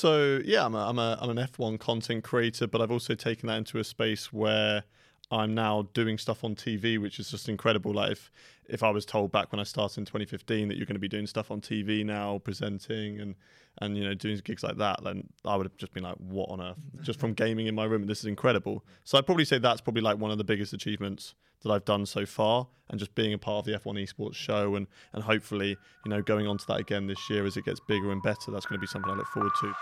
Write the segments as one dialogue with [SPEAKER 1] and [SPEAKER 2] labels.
[SPEAKER 1] So yeah, I'm a, I'm a I'm an F1 content creator, but I've also taken that into a space where I'm now doing stuff on TV, which is just incredible. Like if if I was told back when I started in 2015 that you're going to be doing stuff on TV now, presenting and and you know doing gigs like that, then I would have just been like, what on earth? Just from gaming in my room, this is incredible. So I'd probably say that's probably like one of the biggest achievements that I've done so far, and just being a part of the F1 esports show, and and hopefully you know going on to that again this year as it gets bigger and better. That's going to be something I look forward to.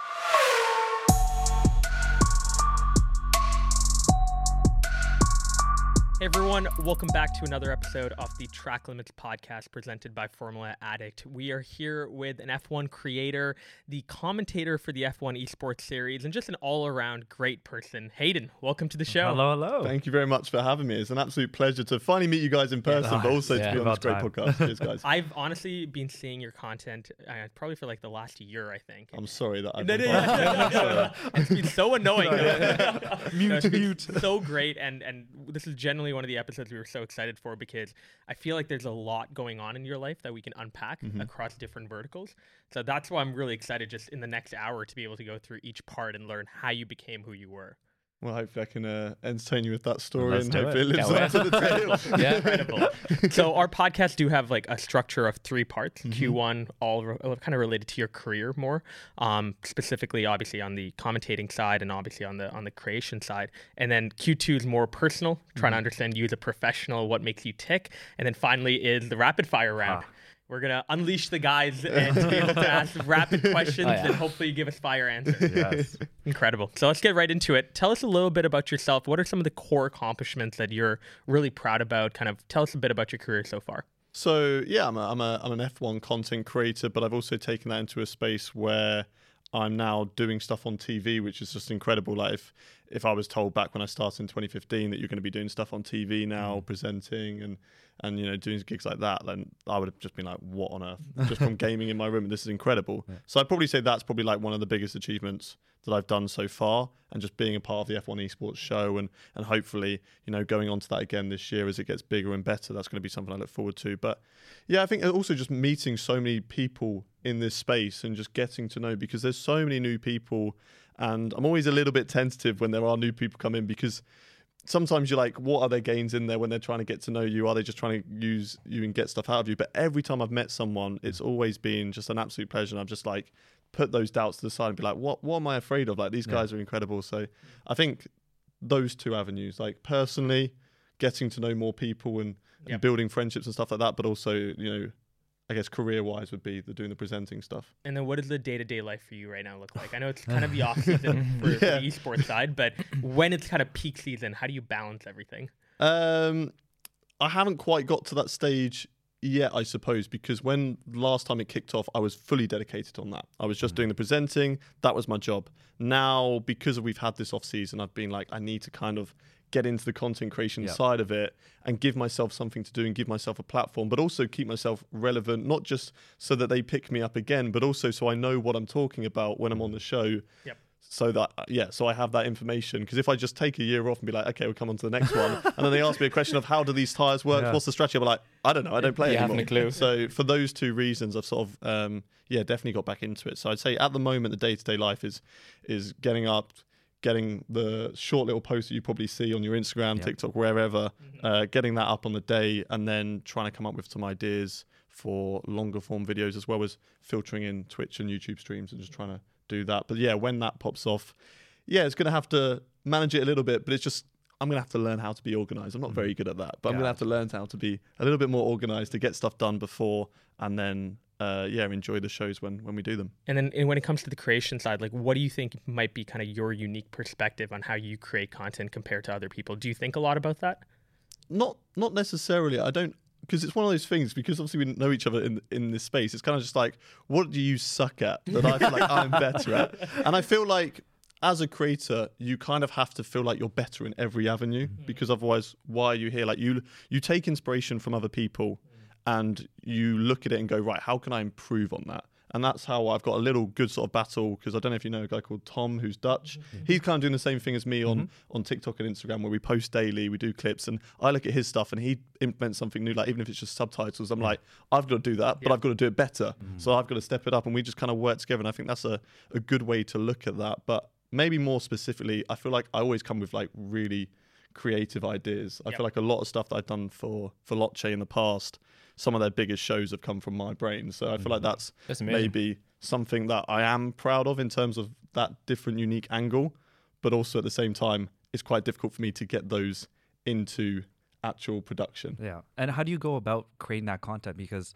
[SPEAKER 2] Everyone, welcome back to another episode of the Track Limits podcast presented by Formula Addict. We are here with an F1 creator, the commentator for the F1 esports series, and just an all around great person. Haydon, welcome to the show.
[SPEAKER 3] Hello, hello.
[SPEAKER 1] Thank you very much for having me. It's an absolute pleasure to finally meet you guys in person,
[SPEAKER 3] Yeah,
[SPEAKER 1] but also
[SPEAKER 3] yeah,
[SPEAKER 1] to be on this
[SPEAKER 3] about
[SPEAKER 1] great podcast. Cheers, guys.
[SPEAKER 2] I've honestly been seeing your content uh, probably for like the last year, I think.
[SPEAKER 1] I'm sorry that I've
[SPEAKER 2] No, no,
[SPEAKER 1] been
[SPEAKER 2] no,
[SPEAKER 1] part
[SPEAKER 2] no,
[SPEAKER 1] of
[SPEAKER 2] no,
[SPEAKER 1] it.
[SPEAKER 2] no, no. It's been so annoying.
[SPEAKER 3] Mute,
[SPEAKER 2] No, it's been
[SPEAKER 3] mute.
[SPEAKER 2] So great, and and this is generally one of the episodes we were so excited for because I feel like there's a lot going on in your life that we can unpack
[SPEAKER 1] Mm-hmm.
[SPEAKER 2] across different verticals. So that's why I'm really excited just in the next hour to be able to go through each part and learn how you became who you were.
[SPEAKER 1] Well, hopefully I can uh, entertain you with that story
[SPEAKER 3] Let's
[SPEAKER 1] and hopefully
[SPEAKER 3] it.
[SPEAKER 1] it lives up to the tale.
[SPEAKER 3] yeah.
[SPEAKER 2] Incredible. so our podcasts do have like a structure of three parts.
[SPEAKER 1] Mm-hmm.
[SPEAKER 2] Q1, all re- kind of related to your career more, um, specifically, obviously on the commentating side, and obviously on the on the creation side. And then Q2 is more personal, trying
[SPEAKER 1] Mm-hmm.
[SPEAKER 2] to understand you as a professional, what makes you tick. And then finally is the rapid fire round.
[SPEAKER 1] Ah.
[SPEAKER 2] We're gonna unleash the guys and be able to ask rapid oh, questions
[SPEAKER 3] Oh, yeah.
[SPEAKER 2] and hopefully give us fire answers.
[SPEAKER 3] Yes.
[SPEAKER 2] Incredible. So let's get right into it. Tell us a little bit about yourself. What are some of the core accomplishments that you're really proud about? Kind of tell us a bit about your career so far.
[SPEAKER 1] So yeah, I'm a, I'm a I'm an F1 content creator, but I've also taken that into a space where I'm now doing stuff on TV, which is just incredible. Like if if I was told back when I started in 2015 that you're going to be doing stuff on TV now, mm. presenting and and you know doing gigs like that, then I would have just been like, what on earth? Just from gaming in my room, this is incredible. So I'd probably say that's probably like one of the biggest achievements that I've done so far, and just being a part of the F1 esports show, and and hopefully you know going on to that again this year as it gets bigger and better. That's going to be something I look forward to. But yeah, I think also just meeting so many people in this space and just getting to know because there's so many new people, and I'm always a little bit tentative when there are new people come in because sometimes you're like, what are their gains in there when they're trying to get to know you? Are they just trying to use you and get stuff out of you? But every time I've met someone, it's always been just an absolute pleasure. And I've just like put those doubts to the side and be like, what what am I afraid of? Like these
[SPEAKER 3] Yeah.
[SPEAKER 1] guys are incredible. So I think those two avenues, like personally getting to know more people and, and
[SPEAKER 2] Yep.
[SPEAKER 1] building friendships and stuff like that, but also, you know, I guess career wise would be the doing the presenting stuff.
[SPEAKER 2] And then what does the day to day life for you right now look like? I know it's kind of the off season for, for the esports side, but when it's kind of peak season, how do you balance everything?
[SPEAKER 1] Um, I haven't quite got to that stage yet, I suppose, because when last time it kicked off, I was fully dedicated on that. I was just doing the presenting. That was my job. Now, because we've had this off season, I've been like, I need to kind of get into the content creation
[SPEAKER 3] Yep.
[SPEAKER 1] side of it and give myself something to do and give myself a platform, but also keep myself relevant, not just so that they pick me up again, but also so I know what I'm talking about when I'm on the show
[SPEAKER 2] Yep.
[SPEAKER 1] so that yeah so i have that information because if i just take a year off and be like okay we'll come on to the next one and then they ask me a question of how do these tires work
[SPEAKER 3] Yeah.
[SPEAKER 1] what's the strategy i'm like i don't know i don't play
[SPEAKER 4] You
[SPEAKER 1] anymore
[SPEAKER 4] clue.
[SPEAKER 1] so for those two reasons i've sort of um yeah definitely got back into it so i'd say at the moment the day-to-day life is is getting up getting the short little posts that you probably see on your instagram
[SPEAKER 3] Yeah.
[SPEAKER 1] tiktok wherever uh, getting that up on the day and then trying to come up with some ideas for longer form videos as well as filtering in twitch and youtube streams and just trying to do that but yeah when that pops off yeah, it's going to have to manage it a little bit, but it's just I'm going to have to learn how to be organized. I'm not very good at that, but I'm going to have to learn how to be a little bit more organized to get stuff done before and then uh, yeah, enjoy the shows when when we do them.
[SPEAKER 2] And then and when it comes to the creation side, like what do you think might be kind of your unique perspective on how you create content compared to other people? Do you think a lot about that?
[SPEAKER 1] Not not necessarily. I don't because it's one of those things because obviously we didn't know each other in in this space. It's kind of just like what do you suck at that I feel like I'm better at, and I feel like as a creator, you kind of have to feel like you're better in every avenue because otherwise, why are you here? Like you you take inspiration from other people and you look at it and go right, how can I improve on that? and that's how I've got a little good sort of battle because I don't know if you know a guy called Tom who's Dutch.
[SPEAKER 2] Mm-hmm.
[SPEAKER 1] He's kind of doing the same thing as me on on TikTok and Instagram where we post daily, we do clips, and I look at his stuff and he implements something new, like even if it's just subtitles. I'm like, I've got to do that, but
[SPEAKER 2] Yeah.
[SPEAKER 1] I've got to do it better. So I've got to step it up, and we just kind of work together. And I think that's a a good way to look at that. But maybe more specifically, I feel like I always come with like really creative ideas. I
[SPEAKER 2] Yep.
[SPEAKER 1] feel like a lot of stuff that I've done for for Veloce in the past, some of their biggest shows have come from my brain. So I feel like mm-hmm.
[SPEAKER 3] that's, That's
[SPEAKER 1] maybe something that I am proud of in terms of that different, unique angle. But also at the same time, it's quite difficult for me to get those into actual production.
[SPEAKER 4] Yeah. And how do you go about creating that content? Because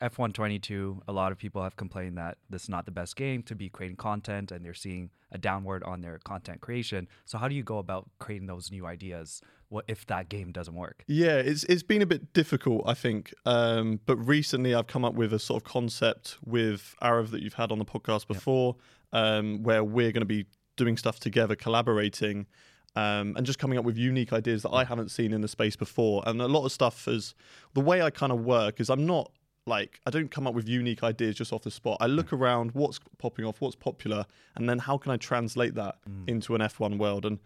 [SPEAKER 4] F122, a lot of people have complained that this is not the best game to be creating content and they're seeing a downward on their content creation. So how do you go about creating those new ideas what if that game doesn't work?
[SPEAKER 1] Yeah, it's it's been a bit difficult, I think. Um, but recently, I've come up with a sort of concept with Arav that you've had on the podcast before, um, where we're going to be doing stuff together, collaborating, um, and just coming up with unique ideas that I haven't seen in the space before. And a lot of stuff is the way I kind of work is I'm not like I don't come up with unique ideas just off the spot. I look hmm. around what's popping off, what's popular, and then how can I translate that hmm. into an F1 world? And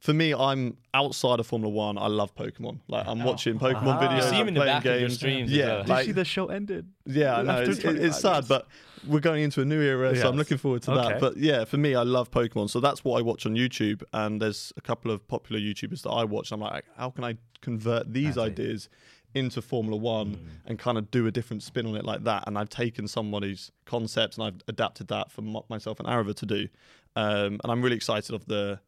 [SPEAKER 1] for me, I'm outside of Formula One. I love Pokemon. Like I'm ah. watching Pokemon
[SPEAKER 4] Ah.
[SPEAKER 1] videos,
[SPEAKER 4] You
[SPEAKER 3] see him
[SPEAKER 1] I'm
[SPEAKER 3] in the
[SPEAKER 1] playing
[SPEAKER 3] back of your
[SPEAKER 1] games.
[SPEAKER 3] streams
[SPEAKER 1] Yeah,
[SPEAKER 3] well.
[SPEAKER 4] Did you see the show ended?
[SPEAKER 1] yeah, I know. It's, it's sad, but we're going into a new era, so I'm looking forward to
[SPEAKER 4] Okay.
[SPEAKER 1] that. But yeah, for me, I love Pokemon, so that's what I watch on YouTube. And there's a couple of popular YouTubers that I watch. I'm like, how can I convert these
[SPEAKER 4] Exactly.
[SPEAKER 1] ideas into Formula One
[SPEAKER 4] Mm.
[SPEAKER 1] and kind of do a different spin on it like that? And I've taken somebody's concepts and I've adapted that for m- myself and Arava to do. Um, and I'm really excited of the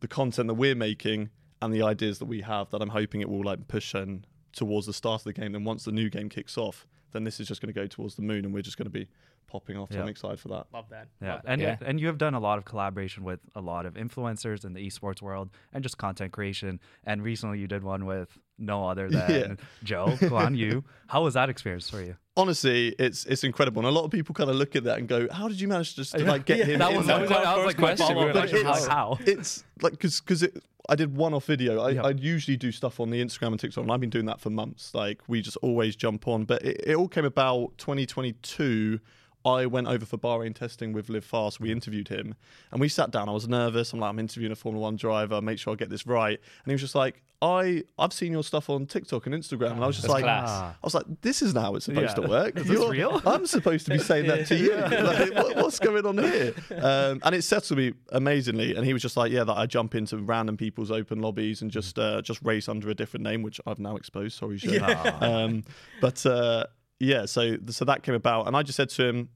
[SPEAKER 1] the content that we're making and the ideas that we have that I'm hoping it will like push and towards the start of the game. Then once the new game kicks off, then this is just going to go towards the moon, and we're just going to be popping off. So I'm excited for that.
[SPEAKER 2] Love that.
[SPEAKER 4] Yeah,
[SPEAKER 2] Love that.
[SPEAKER 4] and
[SPEAKER 3] Yeah.
[SPEAKER 4] and you have done a lot of collaboration with a lot of influencers in the esports world and just content creation. And recently, you did one with no other than
[SPEAKER 1] Yeah.
[SPEAKER 4] Zhou. Go on, you. How was that experience for you?
[SPEAKER 1] Honestly, it's it's incredible, and a lot of people kind of look at that and go, "How did you manage to just to, like get
[SPEAKER 4] Yeah,
[SPEAKER 1] him?"
[SPEAKER 4] that was,
[SPEAKER 1] there?"
[SPEAKER 3] that was
[SPEAKER 4] that was
[SPEAKER 3] first
[SPEAKER 4] like my
[SPEAKER 3] question. We
[SPEAKER 4] follow-up
[SPEAKER 3] like,
[SPEAKER 1] it's-
[SPEAKER 4] How?
[SPEAKER 1] it's like because because it, I did one off video. I,
[SPEAKER 4] Yeah.
[SPEAKER 1] I usually do stuff on the Instagram and TikTok, and I've been doing that for months. Like we just always jump on, but it, it all came about 2022. I went over for Bahrain testing with Live Fast. We interviewed him, and we sat down. I was nervous. I'm like, I'm interviewing a Formula One driver. Make sure I get this right. And he was just like, I I've seen your stuff on TikTok and Instagram, and I was just
[SPEAKER 3] That's
[SPEAKER 1] like,
[SPEAKER 3] class.
[SPEAKER 1] I was like, this isn't how it's supposed
[SPEAKER 4] Yeah.
[SPEAKER 1] to work.
[SPEAKER 4] Is this real?
[SPEAKER 1] I'm supposed to be saying that to you. Like, what, what's going on here? Um, and it settled me amazingly. And he was just like, yeah, that I jump into random people's open lobbies and just uh, just race under a different name, which I've now exposed. Sorry, Zhou. Um, but uh, yeah, so so that came about, and I just said to him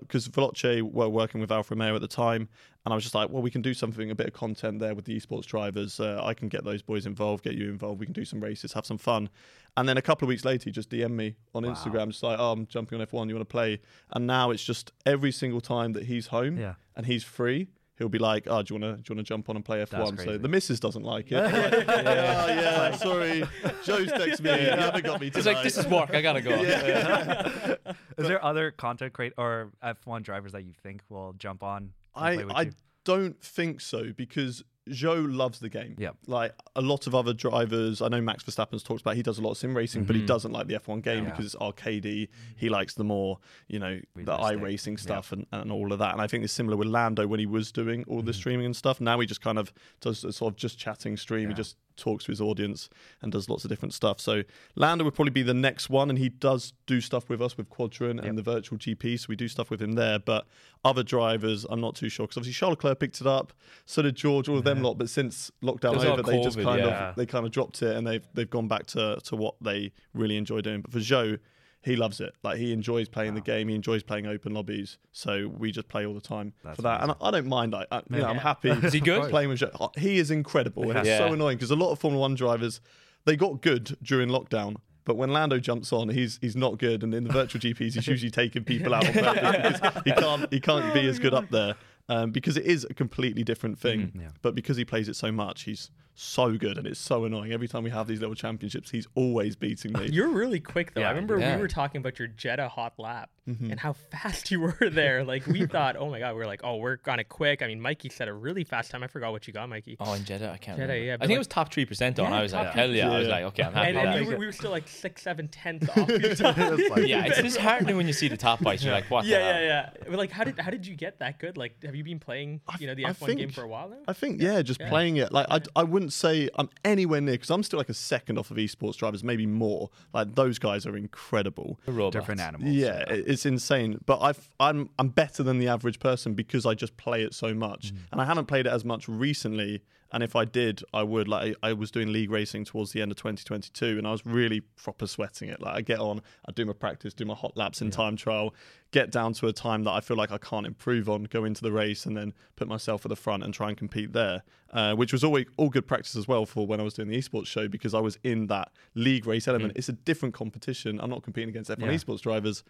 [SPEAKER 1] because Veloce were working with Alfa Romeo at the time, and I was just like, well, we can do something, a bit of content there with the esports drivers. Uh, I can get those boys involved, get you involved. We can do some races, have some fun. And then a couple of weeks later, he just DM'd me on Instagram, just like, oh, I'm jumping on F1. You want to play? And now it's just every single time that he's home
[SPEAKER 4] Yeah.
[SPEAKER 1] and he's free. He'll be like, "Oh, do you want to do you want to jump on and play F1?" So the missus doesn't like it. I'm like, yeah, oh, yeah, sorry. Zhou's texted me. You haven't got me tonight.
[SPEAKER 3] It's like this is work. I gotta go. yeah.
[SPEAKER 4] Is there other content create or F1 drivers that you think will jump on? and
[SPEAKER 1] I
[SPEAKER 4] play with
[SPEAKER 1] I
[SPEAKER 4] you?
[SPEAKER 1] don't think so because Zhou loves the game.
[SPEAKER 4] Yeah.
[SPEAKER 1] Like a lot of other drivers, I know Max Verstappen's talks about he does a lot of sim racing, but he mm-hmm. doesn't like the F1 game
[SPEAKER 4] Yeah.
[SPEAKER 1] because it's arcadey. He likes the more, you know, the
[SPEAKER 4] Realistic.
[SPEAKER 1] iRacing stuff and, and all of that. And I think it's similar with Lando when he was doing all the mm-hmm. streaming and stuff. Now he just kind of does a sort of just chatting stream. He just talks to his audience and does lots of different stuff. So Lando would probably be the next one, and he does do stuff with us with Quadrant and the virtual GP. So we do stuff with him there. But other drivers, I'm not too sure because obviously Charles Leclerc picked it up, so did George, all of them lot. But since lockdown over, they just kind
[SPEAKER 3] yeah.
[SPEAKER 1] of they kind of dropped it and they've they've gone back to to what they really enjoy doing. But for Zhou. He loves it. Like he enjoys playing the game. He enjoys playing open lobbies. So we just play all the time
[SPEAKER 4] That's
[SPEAKER 1] for that. And I, I don't mind. I, I, you know, I'm
[SPEAKER 4] Yeah.
[SPEAKER 1] happy.
[SPEAKER 3] Is he good?
[SPEAKER 1] Playing with Zhou. He is incredible. And it's
[SPEAKER 3] Yeah.
[SPEAKER 1] so annoying because a lot of Formula One drivers they got good during lockdown. But when Lando jumps on, he's he's not good, and in the virtual GPs, he's usually taking people out on purpose because he can't he can't be as good up there um, because it is a completely different thing.
[SPEAKER 4] yeah.
[SPEAKER 1] But because he plays it so much, he's so good, and it's so annoying. Every time we have these little championships, he's always beating me.
[SPEAKER 2] You're really quick though. I remember
[SPEAKER 3] yeah.
[SPEAKER 2] we were talking about your Jeddah hot lap
[SPEAKER 1] Mm-hmm.
[SPEAKER 2] and how fast you were there. Like we thought, oh my god, we are like, oh, we're gonna quick. I mean, Mikey set a really fast time. I forgot what you got, Mikey.
[SPEAKER 3] Oh, in Jeddah, I can't
[SPEAKER 2] Jeddah,
[SPEAKER 3] remember.
[SPEAKER 2] yeah,
[SPEAKER 3] I think
[SPEAKER 2] like-
[SPEAKER 3] it was top three percent on.
[SPEAKER 2] Yeah,
[SPEAKER 3] I was like, hell yeah! I was
[SPEAKER 1] Yeah.
[SPEAKER 3] like, okay, I'm happy.
[SPEAKER 2] and, and you were, we were still like six, seven tenths off your time.
[SPEAKER 3] yeah, it's disheartening when you see the top bikes. You're like, what?
[SPEAKER 2] yeah,
[SPEAKER 3] the hell?
[SPEAKER 2] yeah, yeah. But like, how did how did you get that good? Like, have you been playing, you know, the
[SPEAKER 1] I
[SPEAKER 2] F1 game for a while now?
[SPEAKER 1] I think yeah, just playing it. Like I, I wouldn't say I'm anywhere near because I'm still like a second off of esports drivers, maybe more. Like those guys are incredible.
[SPEAKER 4] Different animals.
[SPEAKER 1] Yeah, it- it's insane. But I've, I'm I'm better than the average person because I just play it so much, mm. and I haven't played it as much recently. And if I did, I would. Like I I was doing league racing towards the end of 2022, and I was really proper sweating it. Like I get on, I do my practice, do my hot laps in time trial, get down to a time that I feel like I can't improve on, go into the race, and then put myself at the front and try and compete there. Uh, which was always all good practice as well for when I was doing the esports show because I was in that league race element. It's a different competition. I'm not competing against F1
[SPEAKER 4] Yeah.
[SPEAKER 1] esports drivers,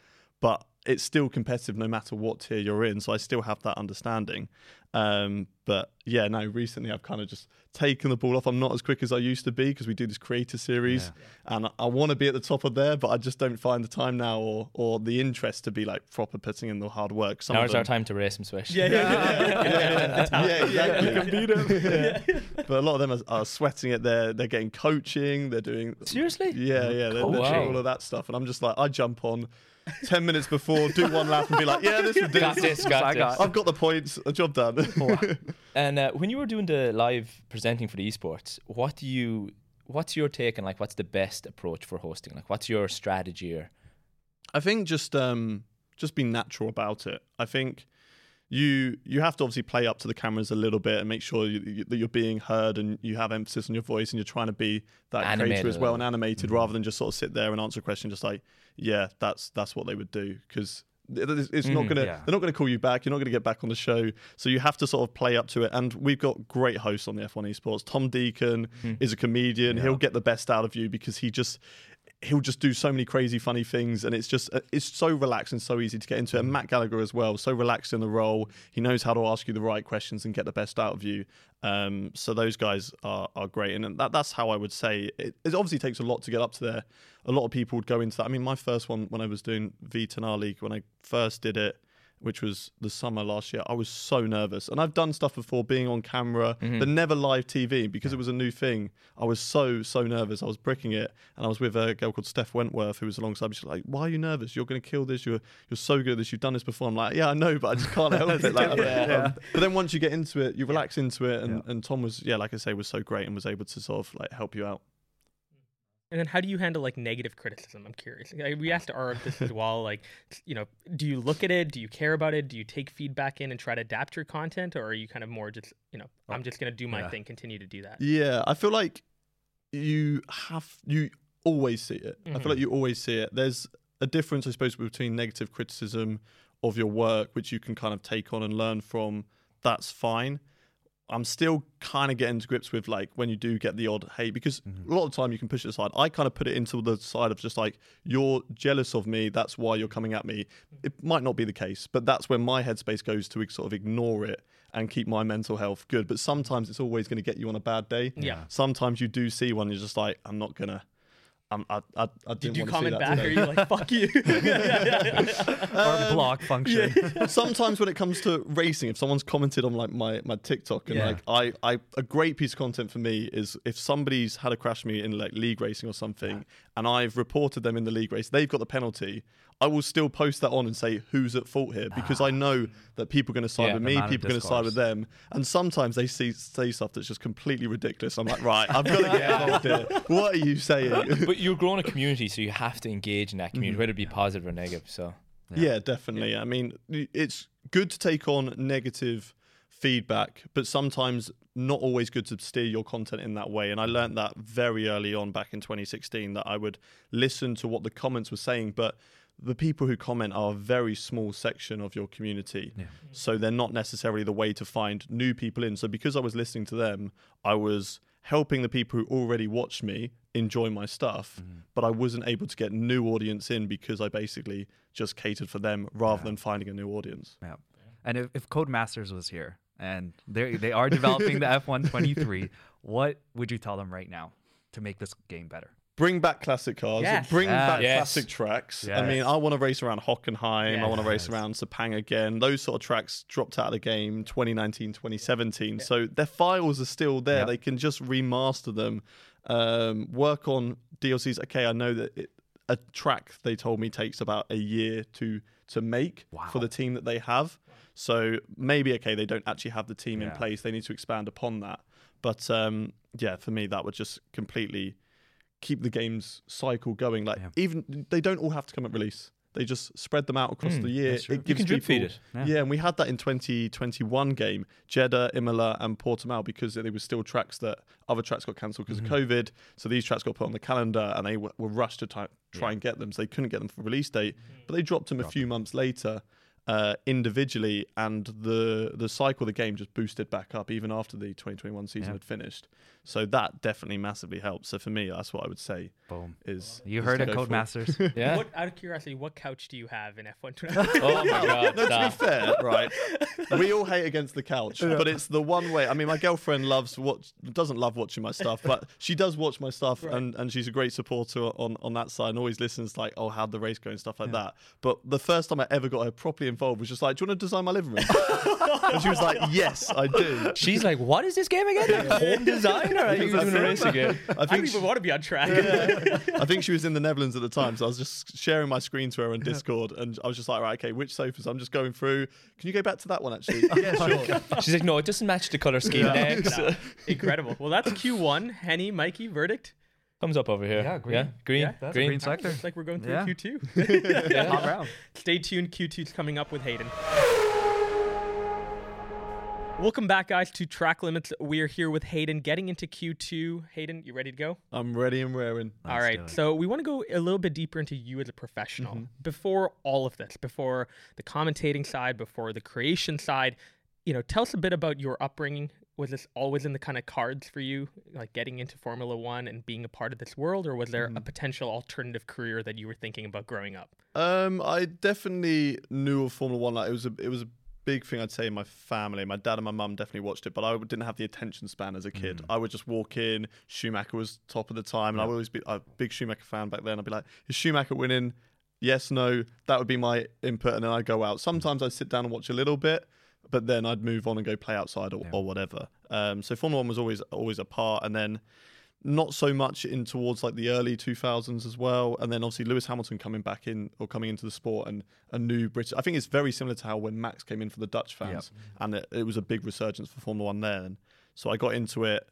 [SPEAKER 1] but it's still competitive no matter what tier you're in. So I still have that understanding. Um, but yeah, no, recently I've kind of just taken the ball off. I'm not as quick as I used to be because we do this creator series and I want to be at the top of there, but I just don't find the time now or, or the interest to be like proper putting in the hard work. Some of
[SPEAKER 3] Now's our time to race some Swish.
[SPEAKER 2] yeah, yeah, yeah.
[SPEAKER 1] yeah. You can beat him. But a lot of them are, are sweating it. They're they're getting coaching. They're doing
[SPEAKER 3] Seriously?
[SPEAKER 1] yeah, yeah. They're
[SPEAKER 3] Cool.
[SPEAKER 1] literally
[SPEAKER 3] Wow.
[SPEAKER 1] all of that stuff. And I'm just like, I jump on ten minutes before, do one lap, and be like, yeah, this will do.
[SPEAKER 3] Got this, got
[SPEAKER 4] I
[SPEAKER 3] this.
[SPEAKER 4] got-
[SPEAKER 1] I've got the points. A job done.
[SPEAKER 3] And uh, when you were doing the live presenting for the esports, what do you? What's your take on like what's the best approach for hosting? Like, what's your strategy or?
[SPEAKER 1] I think just um just be natural about it. I think you you have to obviously play up to the cameras a little bit and make sure you, you, that you're being heard and you have emphasis on your voice and you're trying to be that
[SPEAKER 3] Animated
[SPEAKER 1] creator as well and animated rather than just sort of sit there and answer a question just like yeah that's that's what they would do. Because it's it's not
[SPEAKER 3] Mhm,
[SPEAKER 1] gonna
[SPEAKER 4] yeah.
[SPEAKER 1] they're not gonna call you back. You're not gonna get back on the show. So you have to sort of play up to it. And we've got great hosts on the F1 esports. Tom Deacon is a comedian. He'll get the best out of you because he just he'll just do so many crazy funny things and it's just uh, it's so relaxed and so easy to get into and matt gallagher as well so relaxed in the role. He knows how to ask you the right questions and get the best out of you. Um, so those guys are, are great and that, that's how i would say it, it obviously takes a lot to get up to there. A lot of people would go into that. I mean my first one when i was doing v10r league when i first did it which was the summer last year, I was so nervous. And I've done stuff before, being on camera, but never live TV because it was a new thing. I was so, so nervous. I was bricking it. And I was with a girl called Steph Wentworth who was alongside me. She's like, Why are you nervous? You're going to kill this. You're you're so good at this. You've done this before. I'm like, Yeah, I know, but I just can't help it. Like,
[SPEAKER 3] Yeah.
[SPEAKER 1] um, but then once you get into it, you relax into it. And, and Tom was, yeah, like I say, was so great and was able to sort of like help you out.
[SPEAKER 2] And then how do you handle like negative criticism? I'm curious. Like, we asked Arv this as well. Like, you know, do you look at it? Do you care about it? Do you take feedback in and try to adapt your content, or are you kind of more just, you know, I'm just gonna do my
[SPEAKER 4] yeah.
[SPEAKER 2] thing, continue to do that?
[SPEAKER 1] Yeah, I feel like you have you always see it. I
[SPEAKER 2] Mhm.
[SPEAKER 1] feel like you always see it. There's a difference, I suppose, between negative criticism of your work, which you can kind of take on and learn from. That's fine. I'm still kind of getting to grips with like when you do get the odd hate because mm-hmm. a lot of the time you can push it aside. I kind of put it into the side of just like you're jealous of me, that's why you're coming at me. It might not be the case, but that's when my headspace goes to sort of ignore it and keep my mental health good. But sometimes it's always going to get you on a bad day.
[SPEAKER 2] Yeah.
[SPEAKER 1] Sometimes you do see one, you're just like, I'm not gonna. I'm, I, I, I
[SPEAKER 2] Did you comment back?
[SPEAKER 1] that
[SPEAKER 2] Or are you like, fuck you? Yeah, yeah, yeah.
[SPEAKER 4] Or block function.
[SPEAKER 1] sometimes when it comes to racing, if someone's commented on like my, my TikTok and like I, I a great piece of content for me is if somebody's had a crash me in like league racing or something and I've reported them in the league race, they've got the penalty. I will still post that on and say who's at fault here because I know that people are going to side
[SPEAKER 3] Yeah,
[SPEAKER 1] with me, people are going to side with them, and sometimes they see say stuff that's just completely ridiculous. I'm like, right, I've got to get involved here. What are you saying?
[SPEAKER 3] but you're growing a community, so you have to engage in that
[SPEAKER 1] Mm-hmm.
[SPEAKER 3] community, whether it be positive or negative. So
[SPEAKER 1] Yeah, definitely. I mean, it's good to take on negative feedback, but sometimes not always good to steer your content in that way. And I learned that very early on back in 2016 that I would listen to what the comments were saying, but the people who comment are a very small section of your community. Mm-hmm. So they're not necessarily the way to find new people in. So because I was listening to them, I was helping the people who already watched me enjoy my stuff, mm-hmm. but I wasn't able to get new audience in because I basically just catered for them rather than finding a new audience.
[SPEAKER 4] Yeah. And if, if Codemasters was here, and they they are developing the F1 23. What would you tell them right now to make this game better?
[SPEAKER 1] Bring back classic cars.
[SPEAKER 2] Yes.
[SPEAKER 1] Bring
[SPEAKER 4] Yes.
[SPEAKER 1] back
[SPEAKER 3] Yes.
[SPEAKER 1] classic tracks. I mean, I want to race around Hockenheim. I want to race around Sepang again. Those sort of tracks dropped out of the game 2019, 2017. So their files are still there.
[SPEAKER 4] Yep.
[SPEAKER 1] They can just remaster them, um, work on DLCs. Okay, I know that it, a track they told me takes about a year to to make for the team that they have. So maybe okay, they don't actually have the team in place. They need to expand upon that. But um, yeah, for me, that would just completely keep the game's cycle going. Like
[SPEAKER 4] Yeah.
[SPEAKER 1] even they don't all have to come at release. They just spread them out across
[SPEAKER 3] Mm,
[SPEAKER 1] the year.
[SPEAKER 4] that's true.
[SPEAKER 1] It
[SPEAKER 3] You
[SPEAKER 1] gives
[SPEAKER 3] can drip
[SPEAKER 1] people,
[SPEAKER 3] feed it.
[SPEAKER 4] Yeah.
[SPEAKER 1] Yeah. and we had that in 2021 game, Jeddah, Imola, and Portimao because there were still tracks that other tracks got cancelled because
[SPEAKER 3] Mm-hmm.
[SPEAKER 1] of COVID. So these tracks got put on the calendar, and they w- were rushed to try, try
[SPEAKER 4] Yeah.
[SPEAKER 1] and get them. So they couldn't get them for release date, but they dropped them a few months later. Uh, individually, and the the cycle of the game just boosted back up even after the 2021 season
[SPEAKER 4] Yeah.
[SPEAKER 1] had finished. So that definitely massively helped. So for me, that's what I would say
[SPEAKER 4] Boom.
[SPEAKER 1] is
[SPEAKER 4] You
[SPEAKER 1] is
[SPEAKER 4] heard
[SPEAKER 1] to
[SPEAKER 4] it, Codemasters.
[SPEAKER 3] Yeah.
[SPEAKER 2] What out of curiosity, what couch do you have in F1
[SPEAKER 3] Oh my god.
[SPEAKER 1] No, to be fair, right? We all hate against the couch, but it's the one way. I mean, my girlfriend loves watch doesn't love watching my stuff, but she does watch my stuff, and, and she's a great supporter on, on that side, and always listens like, oh, how'd the race go and stuff like that. But the first time I ever got her properly involved was just like, do you want to design my living room? and she was like, yes, I do.
[SPEAKER 3] She's like, what is this game again? Home design? Or are you doing a race again?
[SPEAKER 1] I
[SPEAKER 2] I don't
[SPEAKER 1] think
[SPEAKER 2] even
[SPEAKER 1] she,
[SPEAKER 2] want to be on track.
[SPEAKER 1] I think she was in the Netherlands at the time, so I was just sharing my screen to her on Discord, and I was just like, right, okay, which sofas? I'm just going through. Can you go back to that one actually? yeah, sure.
[SPEAKER 3] She's like, no, it doesn't match the color scheme next.
[SPEAKER 2] No. Incredible. Well, that's Q1. Henny, Mikey, verdict.
[SPEAKER 3] Thumbs up over here.
[SPEAKER 4] Yeah, green.
[SPEAKER 3] Yeah, green.
[SPEAKER 2] Yeah,
[SPEAKER 4] that's
[SPEAKER 3] green.
[SPEAKER 4] green sector.
[SPEAKER 2] Looks like we're going through
[SPEAKER 4] Yeah.
[SPEAKER 2] Q2.
[SPEAKER 4] Hot round.
[SPEAKER 2] Stay tuned. Q2's coming up with Haydon. Welcome back, guys, to Track Limits. We are here with Haydon getting into Q2. Haydon, you ready to go?
[SPEAKER 1] I'm ready and raring.
[SPEAKER 2] all
[SPEAKER 4] Let's
[SPEAKER 2] right. So we want to go a little bit deeper into you as a professional. Mm-hmm. Before all of this, before the commentating side, before the creation side, you know, tell us a bit about your upbringing. Was this always in the kind of cards for you, like getting into Formula One and being a part of this world, or was there a potential alternative career that you were thinking about growing up?
[SPEAKER 1] Um, I definitely knew of Formula One. Like it was a it was a big thing I'd say in my family. My dad and my mum definitely watched it, but I didn't have the attention span as a kid. I would just walk in. Schumacher was top of the time, and I would always be a big Schumacher fan back then. I'd be like, "Is Schumacher winning?" Yes, no. That would be my input, and then I'd go out. Sometimes I'd sit down and watch a little bit, but then I'd move on and go play outside or, or whatever. Um, so Formula One was always always a part, and then not so much in towards like the early 2000s as well and then obviously lewis hamilton coming back in or coming into the sport and a new british i think it's very similar to how when max came in for the dutch fans and it, it was a big resurgence for formula one then so i got into it